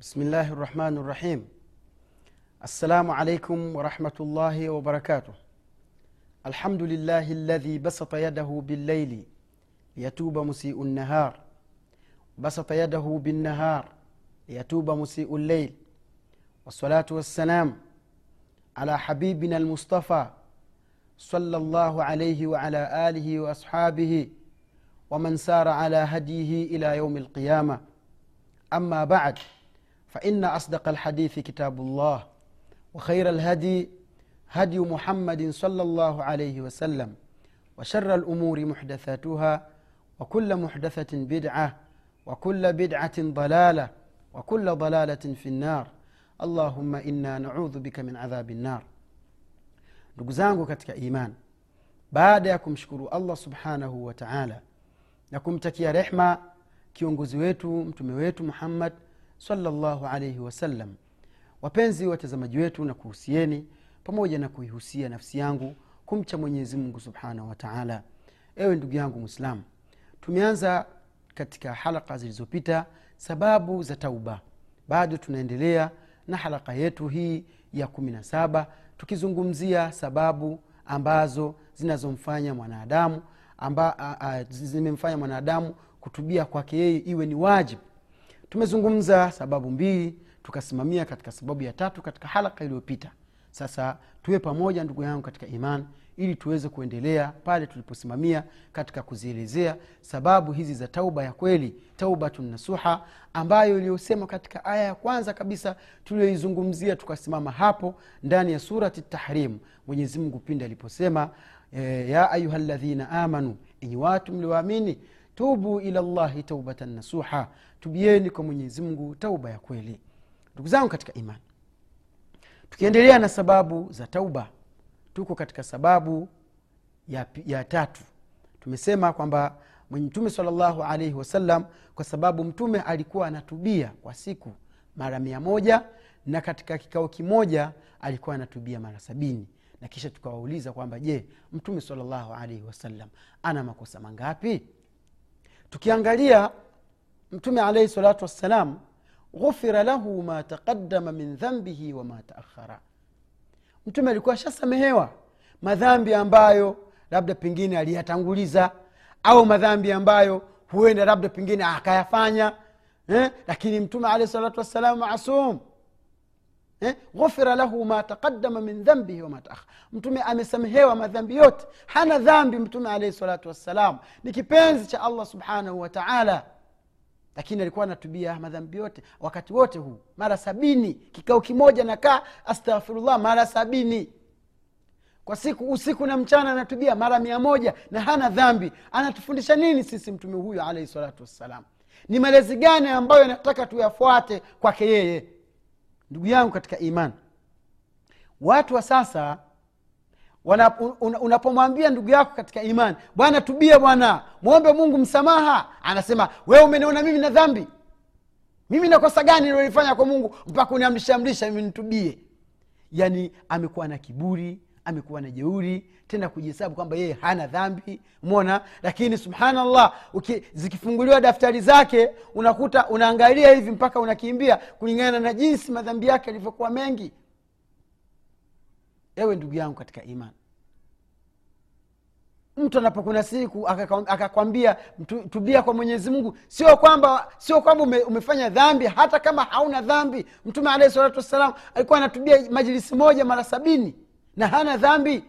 بسم الله الرحمن الرحيم السلام عليكم ورحمة الله وبركاته الحمد لله الذي بسط يده بالليل ليتوب مسيء النهار بسط يده بالنهار ليتوب مسيء الليل والصلاة والسلام على حبيبنا المصطفى صلى الله عليه وعلى آله وأصحابه ومن سار على هديه إلى يوم القيامة أما بعد فإن أصدق الحديث كتاب الله وخير الهدي هدي محمد صلى الله عليه وسلم وشر الأمور محدثاتها وكل محدثة بدعة وكل بدعة ضلالة وكل ضلالة في النار. اللهم إنا نعوذ بك من عذاب النار. ndugu zangu katika iman baada ya kumshukuru allah subhanahu wa taala na kumtakia rehma muhammad salllahu alaihi wasallam wapenzi watazamaji wetu na kuhusieni pamoja na kuihusia nafsi yangu kumcha mwenyezi mungu subhanahu wa taala. Ewe ndugu yangu mwislamu tumeanza katika halaka zilizopita sababu za tauba. Bado tunaendelea na halaka yetu hii ya kumi na saba tukizungumzia sababu ambazo zinazomfanya mwanadamu amba, zimemfanya mwanadamu kutubia kwake yeye iwe ni wajibu tumezungumza sababu mbili tukasimamia katika sababu ya tatu katika halaka iliyopita. Sasa tuwe pamoja ndugu yangu katika iman ili tuweze kuendelea pale tuliposimamia katika kuzielezea sababu hizi za tauba ya kweli taubatun nasuha ambayo iliyosema katika aya ya kwanza kabisa tulioizungumzia tukasimama hapo ndani ya surati tahrim. Mwenyezimngu pindi aliposema e, ya ayuha ladhina amanu enyi watu mlioamini tubu ila llahi taubatan nasuha. Tubieni kwa mwenyezi mungu tauba ya kweli. Ndugu zangu katika imani tukiendelea na sababu za tauba tuko katika sababu ya, ya tatu. Tumesema kwamba mtume salllahu alaihi wasallam kwa sababu mtume alikuwa anatubia kwa siku mara mia moja na katika kikao kimoja alikuwa anatubia mara sabini. Na kisha tukawauliza kwamba je mtume salllahu alaihi wasallam ana makosa mangapi tukiangalia mtume alaihi salatu wassalam ghufira lahu ma taqadama min dhambihi wama taakhara mtume alikuwa ashasamehewa madhambi ambayo labda pengine aliyatanguliza au madhambi ambayo huenda labda pengine akayafanya eh? lakini mtume alehi salatu wassalam masum eh? ghufira lahu ma taqadama min dhambihi wama taakhar mtume amesamehewa madhambi yote. Hana dhambi mtume alaihi salatu wassalam. Ni kipenzi cha allah subhanahu wa taala. Lakini alikuwa anatubia madhambi yote wakati wote huu. Mara sabini. Kikao kimoja nakaa astaghfirullah mara sabini. Kwa siku usiku na mchana anatubia mara mia moja na hana dhambi. Anatufundisha nini sisi mtume huyo alaihi salatu wassalam? Ni malezi gani ambayo nataka tuyafuate kwake yeye ndugu yangu katika iman watu wa sasa unapomwambia ndugu yako katika imani bwana tubia bwana mwombe mungu msamaha anasema wewe umeniona mimi na dhambi. Mimi nakosa gani nilolifanya kwa mungu mpaka uniamrishaamrisha mimi nitubie. Yaani amekuwa na kiburi amekuwa na jeuri tena kujihesabu kwamba yeye hana dhambi mona lakini subhanallah uki, zikifunguliwa daftari zake unakuta unaangalia hivi mpaka unakimbia kulingana na jinsi madhambi yake yalivyokuwa mengi. Ewe ndugu yangu katika imani mtu anapokuna siku akakwambia tubia kwa mwenyezi mungu sio kwamba sio kwamba ume, umefanya dhambi hata kama hauna dhambi. Mtume alahi salatu wassalam alikuwa anatubia majilisi moja mara sabini na hana dhambi.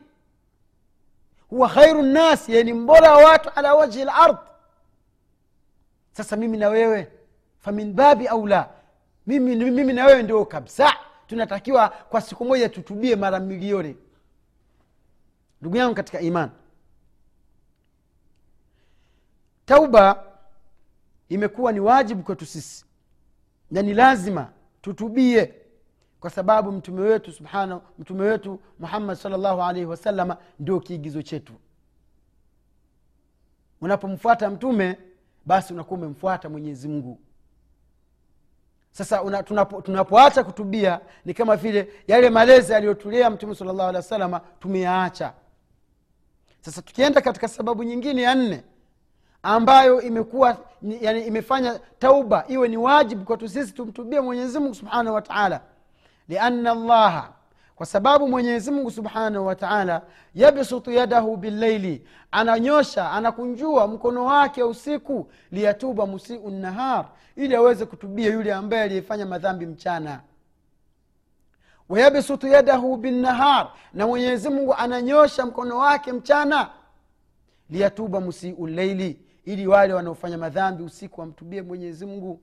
Huwa khairu nnas yani mbora wa watu ala wajhi lard sasa mimi na wewe famin babi aula mimi, mimi na wewe ndio kabisa. Tunatakiwa kwa siku moja tutubie mara milioni. Ndugu yangu katika iman tauba imekuwa ni wajibu kwetu sisi. Na ni lazima tutubie kwa sababu mtume wetu subhana mtume wetu muhammad salllahu alaihi wasalama ndio kiigizo chetu. Unapomfuata mtume basi unakuwa umemfuata mwenyezi mungu. Sasa una, tunapo, tunapoacha kutubia ni kama vile yale malezi aliyotulea mtume salllahu alehi wasalama tumeyaacha. Sasa tukienda katika sababu nyingine ya nne ambayo imekuwa yani imefanya tauba iwe ni wajibu kwetu sisi tumtubie mwenyezimungu subhanahu wa taala liana llaha kwa sababu mwenyezimungu subhanahu wa taala yabsutu yadahu billaili ananyosha anakunjua mkono wake usiku liyatuba musiu nahar ili aweze kutubia yule ambaye aliyefanya madhambi mchana. Wayabsutu yadahu binnahar na mwenyezimungu ananyosha mkono wake mchana liyatuba musiu leili ili wale wanaofanya madhambi usiku wamtubie mwenyezimngu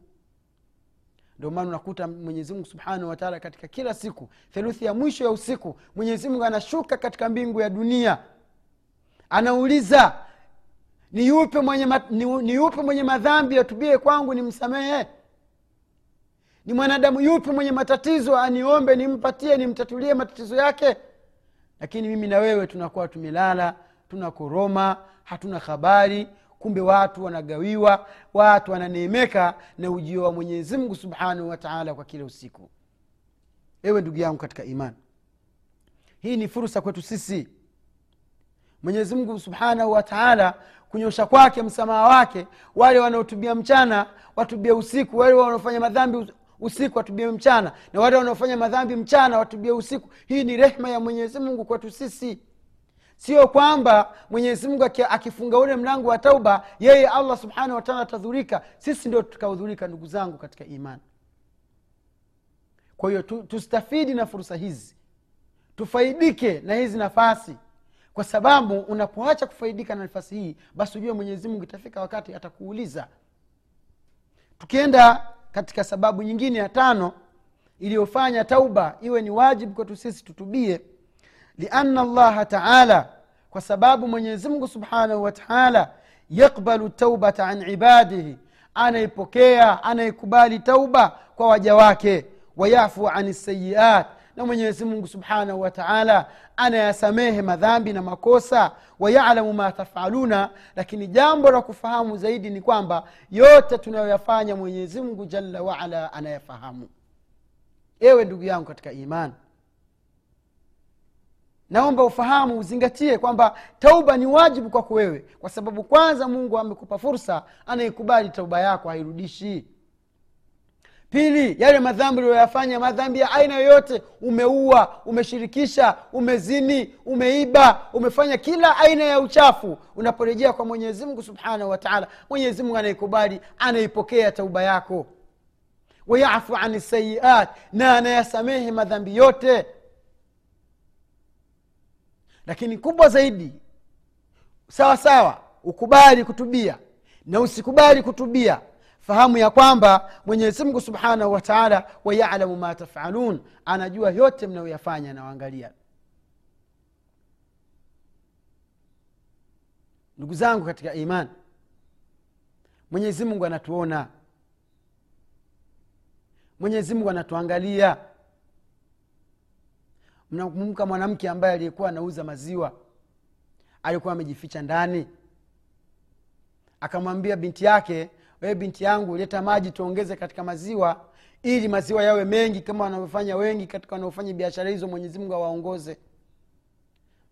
ndio maana unakuta mwenyezimungu subhanahu wataala katika kila siku theluthi ya mwisho ya usiku mwenyezimungu anashuka katika mbingu ya dunia. Anauliza ni yupe mwenye, ni, ni yupe mwenye madhambi atubie kwangu nimsamehe? Ni mwanadamu yupi mwenye matatizo aniombe nimpatie nimtatulie matatizo yake? Lakini mimi na wewe tunakuwa tumelala tunakoroma hatuna habari kumbe watu wanagawiwa watu wananeemeka na ujio wa mwenyezimngu subhanahu wataala kwa kila usiku. Ewe ndugu yangu katika imani hii ni fursa kwetu sisi. Mwenyezimngu subhanahu wataala kunyosha kwake msamaha wake wale wanaotubia mchana watubie usiku wale wanaofanya madhambi usiku watubie mchana na wale wanaofanya madhambi mchana watubie usiku. Hii ni rehma ya mwenyezi mungu kwetu sisi sio kwamba mwenyezi mungu akifunga ule mlango wa tauba yeye allah subhanahu wataala atadhurika. Sisi ndio tukahudhurika ndugu zangu katika imani kwa hiyo tu, tustafidi na fursa hizi. Tufaidike na hizi nafasi. Kwa sababu unapoacha kufaidika na nafasi hii basi ujue mwenyezi mungu itafika wakati atakuuliza. Tukienda katika sababu nyingine ya tano iliyofanya tauba iwe ni wajibu kwetu sisi tutubie liana llaha taala kwa sababu mwenyezimngu subhanahu wa taala yakbalu taubata an ibadihi anaipokea anaikubali tauba kwa waja wake wayafu ani sayiat na mwenyezimungu subhanahu wa taala anayasamehe madhambi na makosa wayalamu ma tafaluna lakini jambo la kufahamu zaidi ni kwamba yote tunayoyafanya mwenyezimngu jalla waala anayafahamu. Ewe ndugu yangu katika imani naomba ufahamu uzingatie kwamba tauba ni wajibu kwako wewe kwa sababu kwanza mungu amekupa fursa anaikubali tauba yako hairudishi. Pili yale madhambi uliyoyafanya madhambi ya aina yoyote umeua umeshirikisha umezini umeiba umefanya kila aina ya uchafu unaporejea kwa mwenyezi mungu subhanahu wataala mwenyezi mungu anaikubali anaipokea tauba yako. Wayafu ani sayiat na anayasamehe madhambi yote lakini kubwa zaidi sawa sawa ukubali kutubia na usikubali kutubia fahamu ya kwamba mwenyezimngu subhanahu wataala wayalamu ma tafalun anajua yote mnayoyafanya anawaangalia ndugu zangu katika imani mwenyezimungu anatuona. Mwenyezimungu anatuangalia mnakumbuka mwanamke ambaye aliyekuwa anauza maziwa? Alikuwa amejificha ndani. Akamwambia binti yake wewe binti yangu leta maji tuongeze katika maziwa ili maziwa yawe mengi kama wanavyofanya wengi katika wanaofanya biashara hizo mwenyezi mungu awaongoze.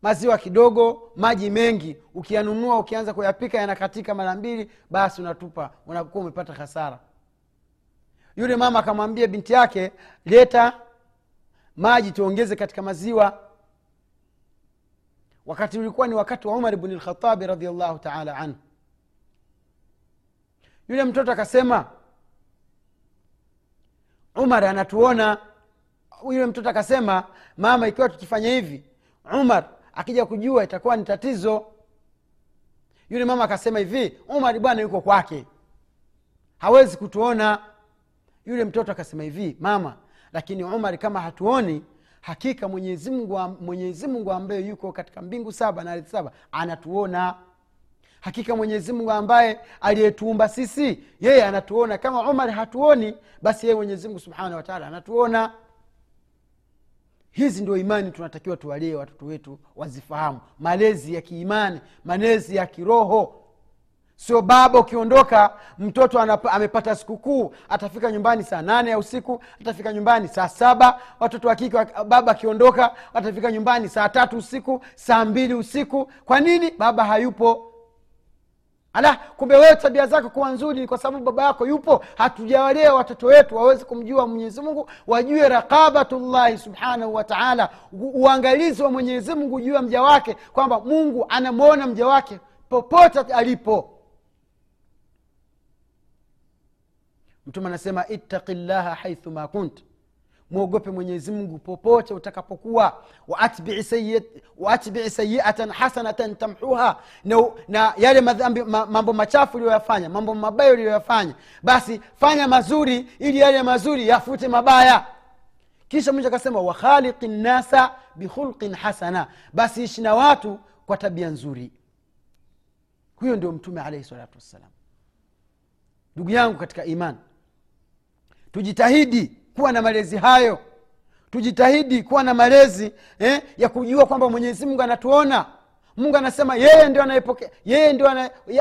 Maziwa kidogo maji mengi. Ukiyanunua ukianza kuyapika yanakatika mara mbili basi unatupa unakuwa umepata hasara. Yule mama akamwambia binti yake leta maji tuongeze katika maziwa. Wakati ulikuwa ni wakati wa umar bni lkhatabi radiallahu taala anhu. Yule mtoto akasema umar anatuona. Yule mtoto akasema mama ikiwa tukifanya hivi umar akija kujua itakuwa ni tatizo. Yule mama akasema hivi umar bwana yuko kwake hawezi kutuona. Yule mtoto akasema hivi mama lakini umar kama hatuoni hakika mwenyezi mungu ambaye yuko katika mbingu saba na ardhi saba anatuona. Hakika mwenyezi mungu ambaye aliyetuumba sisi yeye anatuona. Kama umar hatuoni basi yeye mwenyezimungu subhanahu wataala anatuona. Hizi ndio imani tunatakiwa tuwalie watoto wetu wazifahamu. Malezi ya kiimani malezi ya kiroho sio baba ukiondoka mtoto anapa, amepata sikukuu atafika nyumbani saa nane ya usiku atafika nyumbani saa saba watoto wa kike baba akiondoka atafika nyumbani saa tatu usiku saa mbili usiku. Kwa nini? Baba hayupo. Ala kumbe wewe tabia zako kuwa nzuri ni kwa sababu baba yako yupo. Hatujawalea watoto wetu waweze kumjua mwenyezi mungu. Wajue raqabatullahi subhanahu wataala uangalizi wa mwenyezi mungu juu ya mja wake kwamba mungu anamwona mja wake popote alipo mtume anasema ittaqi llaha haithu ma kunt. Mwogope mwenyezi mungu popote utakapokuwa. Waatbii sayiatan hasanatan tamhuha. Na, na yale madhambi, ma, mambo machafu uliyoyafanya mambo mabaya uliyoyafanya basi fanya mazuri ili yale mazuri yafute mabaya. Kisha mwisho akasema wakhaliqi nnasa bikhulqin hasana. Basi ishi na watu kwa tabia nzuri. Huyo ndio mtume alaihi salatu wassalam. Ndugu yangu katika imani tujitahidi kuwa na malezi hayo. Tujitahidi kuwa na malezi eh, ya kujua kwamba mwenyezi mungu anatuona. Mungu anasema yeye ndio anayepokea yeye ndio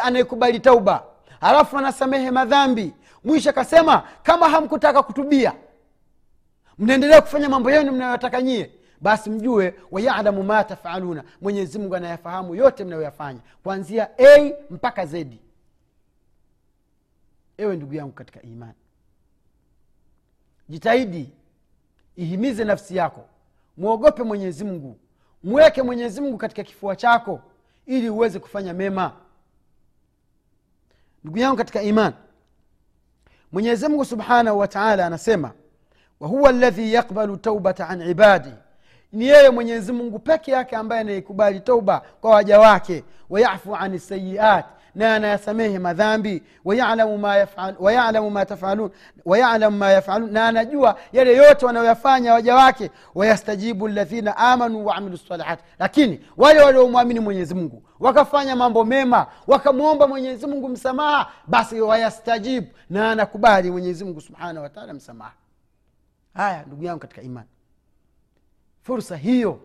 anayekubali tauba. Alafu anasamehe madhambi. Mwisho akasema kama hamkutaka kutubia mnaendelea kufanya mambo yenu mnayoyataka nyie basi mjue wayalamu ma tafaluna. Mwenyezimungu anayafahamu yote mnayoyafanya kuanzia a mpaka zedi ewe ndugu yangu katika imani jitahidi ihimize nafsi yako mwogope mwenyezi mungu mweke mwenyezi mungu katika kifua chako ili uweze kufanya mema. Ndugu yangu katika iman mwenyezi mungu subhanahu wa taala anasema wahuwa ladhi yakbalu taubata an ibadi. Ni yeye mwenyezi mungu peke yake ambaye anaikubali tauba kwa waja wake. Wayafu ani sayiat na anayasamehe madhambi. Wayalamu ma, tafalun. Wayalamu ma yafalun. Na anajua yale yote wanayoyafanya waja wake. Wayastajibu ladhina amanu waamilu salihat lakini wale waliomwamini mwenyezi mungu wakafanya mambo mema wakamwomba mwenyezi mungu msamaha basi wayastajibu na anakubali mwenyezi mungu subhanahu wataala msamaha. Haya ndugu yangu katika imani. Fursa hiyo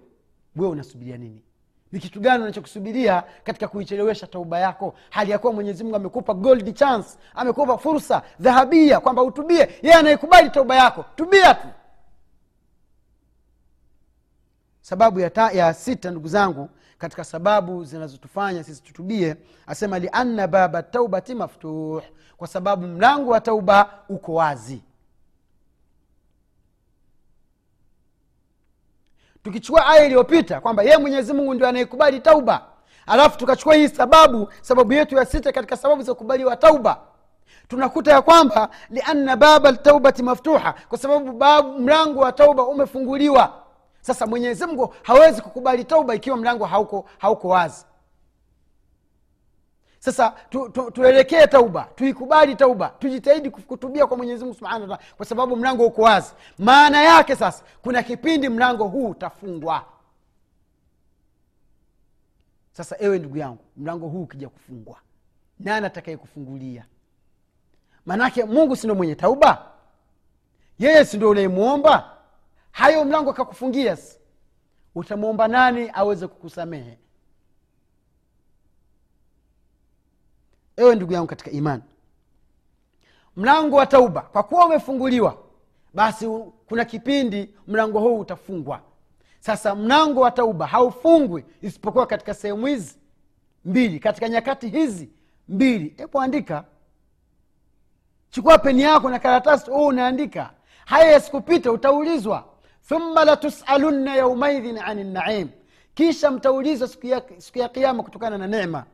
wewe unasubiria nini ni kitu gani unachokusubiria katika kuichelewesha tauba yako? Hali ya kuwa mwenyezimungu amekupa gold chance amekupa fursa dhahabia kwamba utubie. Yeye anayekubali tauba yako tubia tu. Sababu ya, ta, ya sita ndugu zangu katika sababu zinazotufanya sisi tutubie asema lianna baba taubati maftuh. Kwa sababu mlango wa tauba uko wazi tukichukua aya iliyopita kwamba yeye mwenyezi mungu ndio anayekubali tauba. Alafu tukachukua hii sababu sababu yetu ya sita katika sababu za kukubaliwa tauba. Tunakuta ya kwamba lianna baba ltaubati maftuha kwa sababu babu mlango wa tauba umefunguliwa. Sasa mwenyezi mungu hawezi kukubali tauba ikiwa mlango hauko, hauko wazi sasa tu, tu, tuelekee tauba tuikubali tauba tujitahidi kutubia kwa mwenyezi mungu subhanahu wataala kwa sababu mlango uko wazi. Maana yake sasa kuna kipindi mlango huu utafungwa. Sasa ewe ndugu yangu mlango huu ukija kufungwa nani atakaye kufungulia maanake mungu sindo mwenye tauba? Yeye sindo unayemwomba hayo mlango akakufungia utamwomba nani aweze kukusamehe ewe ndugu yangu katika imani mlango wa tauba kwa kuwa umefunguliwa basi kuna kipindi mlango huu utafungwa. Sasa mlango wa tauba haufungwi isipokuwa katika sehemu hizi mbili katika nyakati hizi mbili. Hebu andika. Chukua peni yako na karatasi huu unaandika haya yasikupita utaulizwa. Thumma latusalunna yaumaidhin ani naim. Kisha mtaulizwa siku ya, siku ya kiama kutokana na nema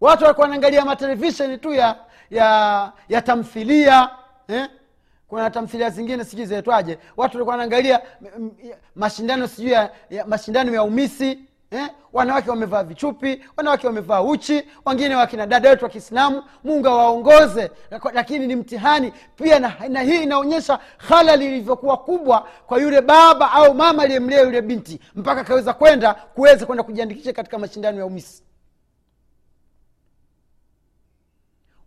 watu walikuwa wanaangalia matelevisheni tu ya ya ya tamthilia eh? kuna tamthilia zingine sijui zinaitwaje watu walikuwa wanaangalia mashindano sijui ya, ya mashindano ya umisi eh? wanawake wamevaa vichupi wanawake wamevaa uchi wengine wakina dada wetu wa kiislamu mungu awaongoze lakini ni mtihani pia na, na hii inaonyesha halali ilivyokuwa kubwa kwa yule baba au mama aliyemlea yule binti mpaka akaweza kwenda kuweza kwenda kujiandikisha katika mashindano ya umisi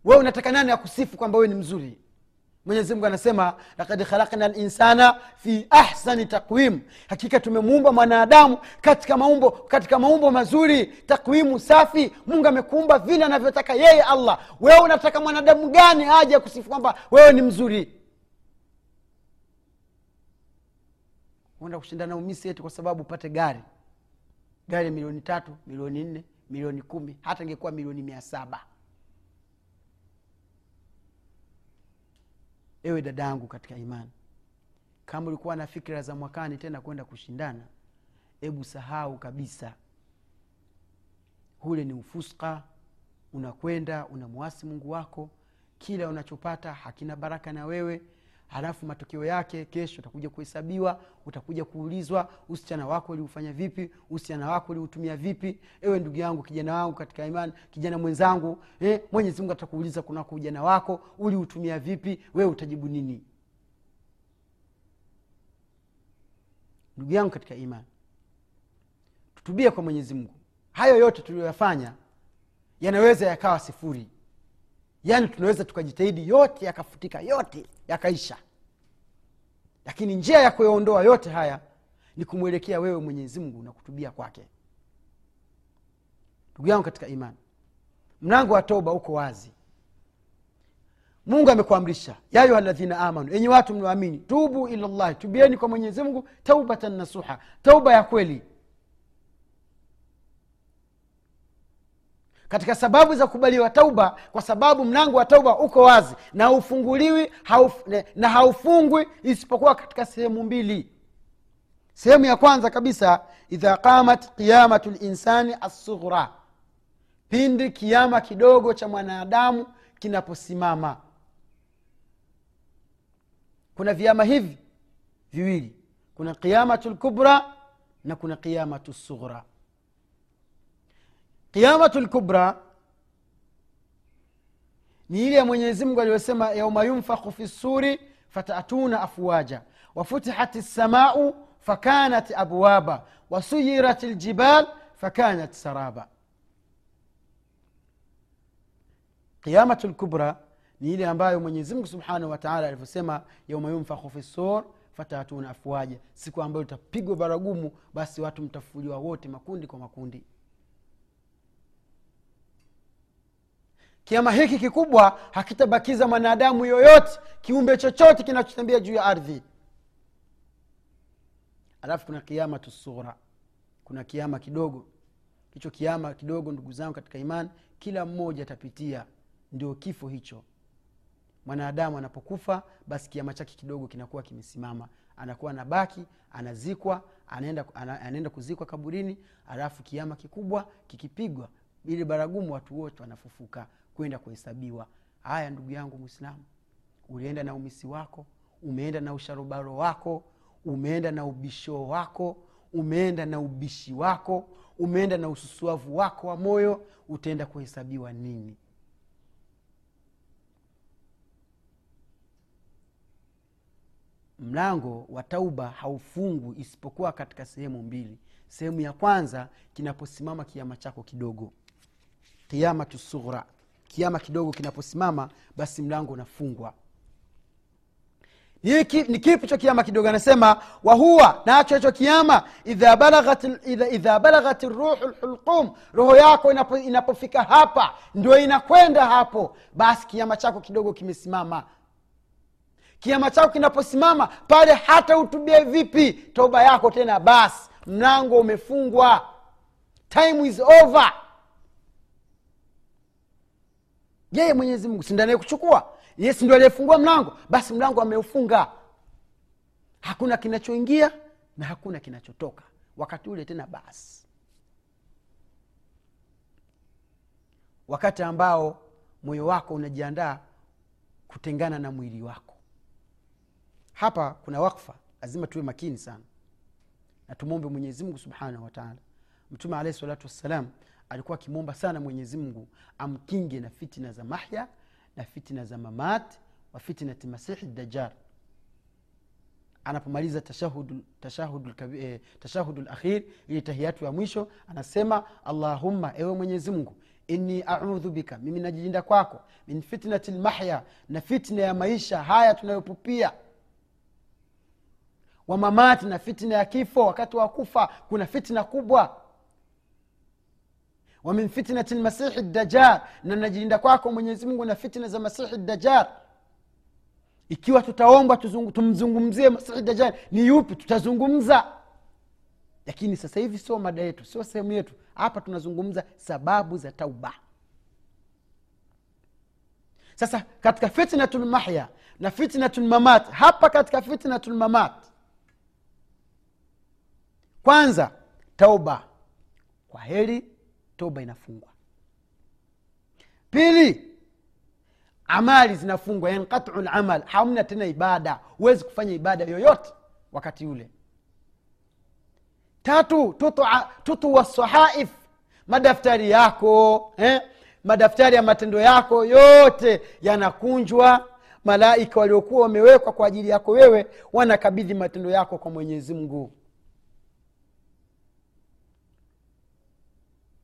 wewe unataka nani akusifu kwamba wewe ni mzuri? Mwenyezi mungu anasema lakad khalakna linsana fi ahsani takwim hakika tumemuumba mwanadamu katika maumbo katika maumbo mazuri takwimu safi. Mungu amekuumba vile anavyotaka yeye allah. Wewe unataka mwanadamu gani aje akusifu kwamba wewe ni mzuri? Kushindana umisi yetu kwa sababu upate gari. Gari milioni tatu milioni nne milioni kumi hata ingekuwa milioni mia saba ewe dada yangu katika imani kama ulikuwa na fikira za mwakani tena kwenda kushindana hebu sahau kabisa. Hule ni ufuska unakwenda unamwasi mungu wako kila unachopata hakina baraka na wewe halafu matokeo yake kesho utakuja kuhesabiwa utakuja kuulizwa usichana wako uliufanya vipi usichana wako uliutumia vipi ewe ndugu yangu kijana wangu katika imani kijana mwenzangu eh, mwenyezi atakuuliza kunako ujana wako uliutumia vipi wewe utajibu nini? Ndugu yangu katika imani tutubie kwa mwenyezi mungu. Hayo yote tuliyoyafanya yanaweza yakawa sifuri yaani tunaweza tukajitahidi yote yakafutika yote yakaisha. Lakini njia ya kuyaondoa yote haya ni kumwelekea wewe mwenyezi mungu na kutubia kwake. Ndugu yangu katika imani mlango wa toba uko wazi. Mungu amekuamrisha ya ayuha ladhina amanu enye watu mnaamini tubu ila llahi tubieni kwa mwenyezi mungu taubatan nasuha tauba ya kweli katika sababu za kubaliwa tauba kwa sababu mlango wa tauba uko wazi na haufunguliwi hauf, na haufungwi isipokuwa katika sehemu mbili. Sehemu ya kwanza kabisa idha qamat qiyamatu linsani assughra. Pindi kiama kidogo cha mwanadamu kinaposimama. Kuna viama hivi viwili. Kuna qiyamatu lkubra na kuna qiyamatu sughra qiyamatu lkubra ni ile ya mwenyezimngu aliyosema yauma yunfakhu fi ssuri fatatuna afwaja wafutihat lsamau fakanat abwaba wasuyirat ljibal fakanat saraba. Qiyamatu lkubra ni ile ambayo mwenyezimngu subhanahu wataala alivyosema yauma yunfakhu fi ssur fatatuna afwaja. Siku ambayo itapigwa baragumu basi watu mtafuliwa wote makundi kwa makundi kiama hiki kikubwa hakitabakiza mwanadamu yoyote kiumbe chochote kinachotembea juu ya ardhi. Alafu kuna kiama tusura. Kuna kiama kidogo. Hicho kiama kidogo ndugu zangu katika imani kila mmoja atapitia. Ndio kifo hicho. Mwanadamu anapokufa basi kiama chake kidogo kinakuwa kimesimama. Anakuwa anabaki anazikwa anaenda, anaenda kuzikwa kaburini alafu kiama kikubwa kikipigwa ili baragumu watu wote wanafufuka kwenda kuhesabiwa. Haya ndugu yangu mwislamu ulienda na umisi wako umeenda na usharobaro wako umeenda na ubisho wako umeenda na ubishi wako umeenda na ususuavu wako wa moyo utaenda kuhesabiwa nini? Mlango wa tauba haufungwi isipokuwa katika sehemu mbili. Sehemu ya kwanza kinaposimama kiama chako kidogo kiamatu sughra kiama kidogo kinaposimama basi mlango unafungwa. Ni kipi cho kiama kidogo? Anasema wahuwa nacho hicho kiama idha balaghat, ruhu lhulqum roho yako inapo, inapofika hapa ndio inakwenda hapo basi kiama chako kidogo kimesimama. Kiama chako kinaposimama pale hata utubie vipi toba yako tena basi mlango umefungwa. Time is over yeye mwenyezi mungu si ndiye kuchukua yesi ndio aliyefungua mlango. Basi mlango ameufunga. Hakuna kinachoingia na hakuna kinachotoka. Wakati ule tena basi. Wakati ambao moyo wako unajiandaa kutengana na mwili wako. Hapa kuna wakfa. Lazima tuwe makini sana. Na tumwombe mwenyezimngu subhanahu wataala mtume alahi salatu wassalam alikuwa akimwomba sana mwenyezi mungu amkinge na fitina za mahya na fitina za mamat wa fitnati masihi dajar anapomaliza tashahudu, tashahudu, eh, ili tahiyatu ya mwisho anasema allahumma ewe mwenyezi mungu inni audhu bika mimi najilinda kwako min fitnati lmahya na fitna ya maisha haya tunayopupia. Wa mamati na fitna ya kifo wakati wa kufa kuna fitna kubwa wa min fitnati lmasihi dajar na najilinda kwako mwenyezi mungu na fitna za masihi dajar ikiwa tutaombwa tumzungumzie masihi dajar ni yupi tutazungumza? Lakini sasa hivi sio mada yetu sio sehemu yetu. Hapa tunazungumza sababu za tauba. Sasa katika fitnatul lmahya na fitnatul lmamat hapa katika fitnatul mamat kwanza tauba. Kwa heri toba inafungwa. Pili amali zinafungwa yanqatu lamal hamna tena ibada huwezi kufanya ibada yoyote wakati ule. Tatu tutua- sahaif madaftari yako eh? madaftari ya matendo yako yote yanakunjwa. Malaika waliokuwa wamewekwa kwa ajili yako wewe wanakabidhi matendo yako kwa mwenyezi mungu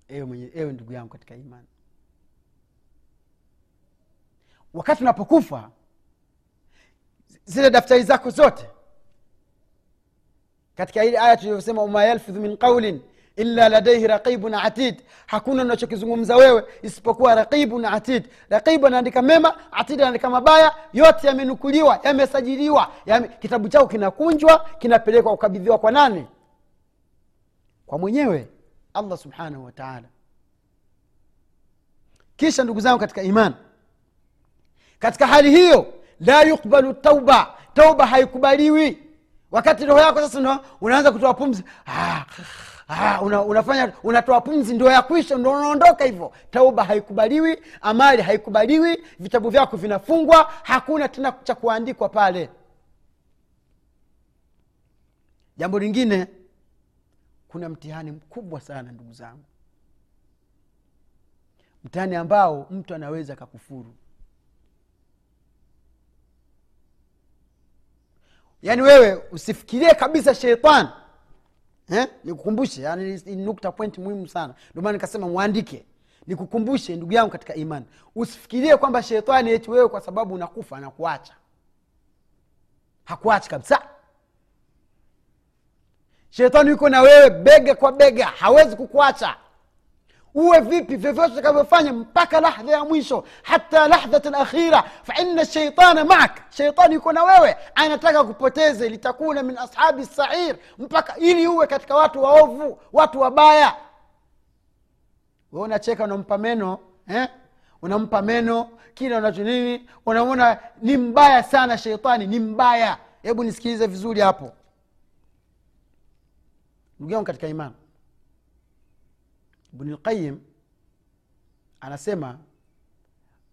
ewe, mwenye, ewe ndugu yangu katika imani. Wakati unapokufa zile daftari zako zote katika ile aya tuliyosema wama yalfidhu min qaulin illa ladaihi raqibun atid. Hakuna unachokizungumza wewe isipokuwa raqibun atid. Raqibu anaandika mema atid anaandika mabaya yote yamenukuliwa yamesajiliwa. Yame, kitabu chako kinakunjwa kinapelekwa kukabidhiwa kwa nani? Kwa mwenyewe allah subhanahu wa taala. Kisha ndugu zangu katika iman katika hali hiyo la yukbalu tauba. Tauba haikubaliwi. Wakati roho yako sasa ndo unaanza kutoa pumzi. Ah, ah, una, unafanya unatoa pumzi ndio ya kwisha ndo unaondoka hivyo. Tauba haikubaliwi amali haikubaliwi vitabu vyako vinafungwa hakuna tena cha kuandikwa pale. Jambo lingine kuna mtihani mkubwa sana ndugu zangu. Mtihani ambao mtu anaweza akakufuru. Yaani wewe usifikirie kabisa sheitani eh? nikukumbushe yani nukta point muhimu sana. Ndio maana nikasema mwandike. Nikukumbushe ndugu yangu katika imani. Usifikirie kwamba shetani eti wewe kwa sababu unakufa anakuacha. Hakuachi kabisa shetani yuko na wewe bega kwa bega hawezi kukuacha. Uwe vipi vyovyote utakavyofanya mpaka lahdha ya mwisho hata lahdhat lakhira faina shaitana maak shaitani yuko na wewe anataka kupoteze litakuna min ashabi sair mpaka ili uwe katika watu waovu watu wabaya. We unacheka unampa meno eh? unampa meno kila unacho nini unaona ni mbaya sana sheitani ni mbaya. Hebu nisikilize vizuri hapo ndugu yangu katika imani bnulqayim anasema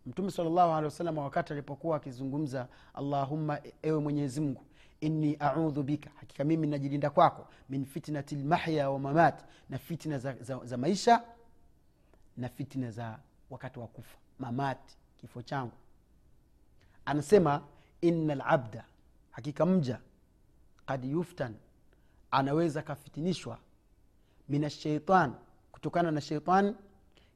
mtume salllahu alehi wasalama wakati alipokuwa akizungumza allahumma ewe mwenyezi mungu inni audhu bika. Hakika mimi najilinda kwako min fitnati lmahya wa mamati na fitna za, za, za maisha na fitna za wakati wa kufa mamati kifo changu. Anasema ina labda hakika mja kad yuftan anaweza akafitinishwa min ashaitan kutokana na sheitan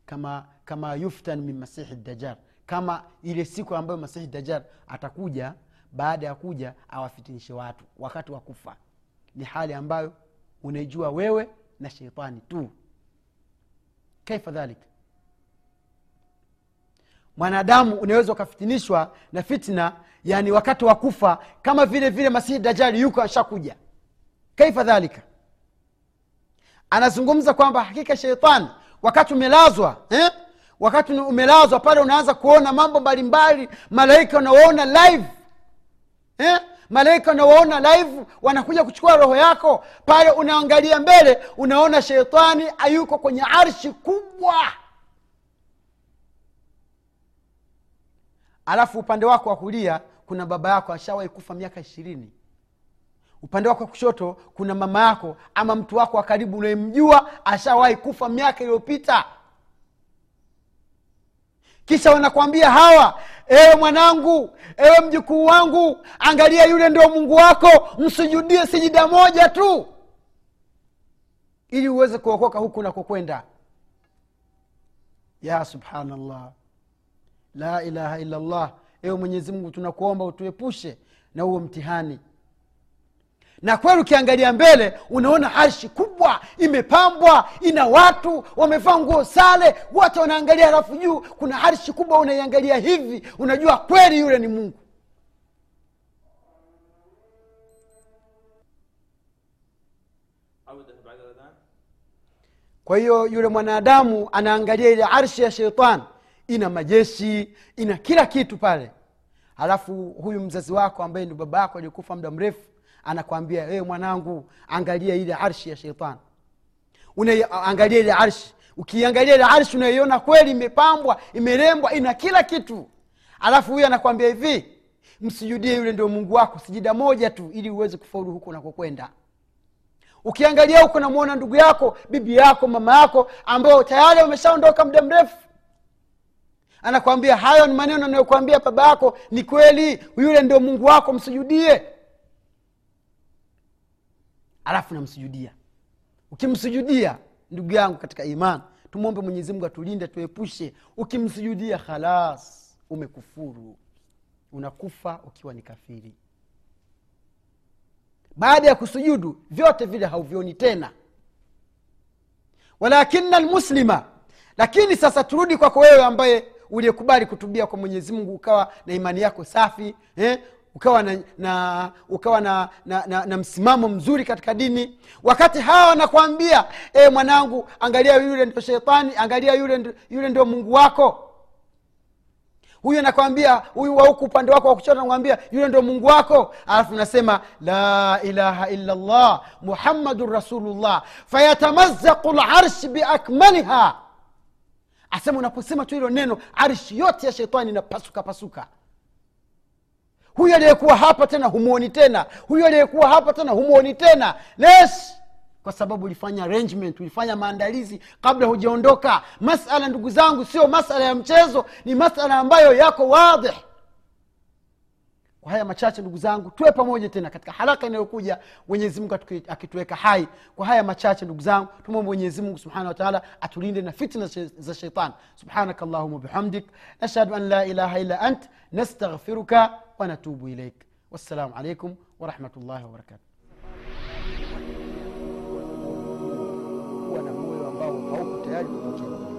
kama kama yuftan min masihi dajar kama ile siku ambayo masihi dajar atakuja baada ya kuja awafitinishe watu wakati wa kufa. Ni hali ambayo unaijua wewe na sheitani tu. Kaifa dhalik? Mwanadamu unaweza ukafitinishwa na fitna yani wakati wa kufa kama vile vile masihi dajali yuko ashakuja kaifa dhalika anazungumza kwamba hakika sheitani wakati umelazwa eh? wakati umelazwa pale unaanza kuona mambo mbalimbali malaika unawaona live eh? malaika unawaona live wanakuja kuchukua roho yako pale unaangalia mbele unaona sheitani ayuko kwenye arshi kubwa alafu upande wako wa kulia kuna baba yako ashawahi kufa miaka ishirini upande wako wa kushoto kuna mama yako ama mtu wako wa karibu unayemjua ashawahi kufa miaka iliyopita. Kisha wanakwambia hawa ewe mwanangu ewe mjukuu wangu angalia yule ndio mungu wako msujudie sijida moja tu ili uweze kuokoka huku unakokwenda ya subhanallah. La ilaha illallah. Ewe mwenyezi mungu tunakuomba utuepushe na huo mtihani na kweli ukiangalia mbele unaona arshi kubwa imepambwa ina watu wamevaa nguo sale wote wanaangalia halafu juu kuna arshi kubwa unaiangalia hivi unajua kweli yule ni mungu. Kwa hiyo yule mwanadamu anaangalia ile arshi ya sheitan ina majeshi ina kila kitu pale. Halafu huyu mzazi wako ambaye ndio baba yako alikufa muda mrefu anakwambia wewe mwanangu angalia ile arshi ya sheitan unaangalia ile arshi. Ukiangalia ile arshi unaiona kweli imepambwa imerembwa ina kila kitu. Alafu huyo anakwambia hivi msijudie yule ndio mungu wako sijida moja tu ili uweze kufaulu huko unakokwenda. Ukiangalia huko namwona ndugu yako bibi yako mama yako ambao tayari wameshaondoka muda mrefu. Anakwambia hayo ni maneno anayokwambia baba yako ni kweli. Yule ndio mungu wako msujudie alafu namsujudia. Ukimsujudia ndugu yangu katika iman tumwombe mwenyezimngu atulinde tuepushe. Ukimsujudia khalas umekufuru. Unakufa ukiwa ni kafiri. Baada ya kusujudu vyote vile hauvioni tena. Walakina lmuslima lakini sasa turudi kwako wewe ambaye uliyekubali kutubia kwa mwenyezi mungu ukawa na imani yako safi eh? Ukawa na, na ukawa na, na, na, na msimamo mzuri katika dini. Wakati hawa wanakwambia e, mwanangu angalia yule ndio shetani angalia yule, ndio- yule ndio mungu wako. Huyu anakwambia huyu wauku upande wako wa nakwambia yule ndo mungu wako. Alafu nasema la ilaha illa llah muhammadun rasulullah fayatamazaqu larshi biakmaliha. Asema unaposema tu hilo neno arshi yote ya shetani inapasuka pasuka huyu aliyekuwa hapa tena humwoni tena. Huyu aliyekuwa hapa tena humwoni tena. Les kwa sababu ulifanya arrangement ulifanya maandalizi kabla hujaondoka. Masala ndugu zangu sio masala ya mchezo ni masala ambayo yako wadih kwa haya machache ndugu zangu tuwe pamoja tena katika haraka inayokuja mwenyezi mungu akituweka hai kwa haya machache ndugu zangu tumwombe mwenyezi mungu subhanahu wataala atulinde na fitna za sheitan subhanaka allahuma bihamdik nashhadu an la ilaha illa ant nastaghfiruka wanatubu ilaik wassalamu alaikum warahmatullahi wabarakatu kuwa na moyo ambao hauko tayari kupokea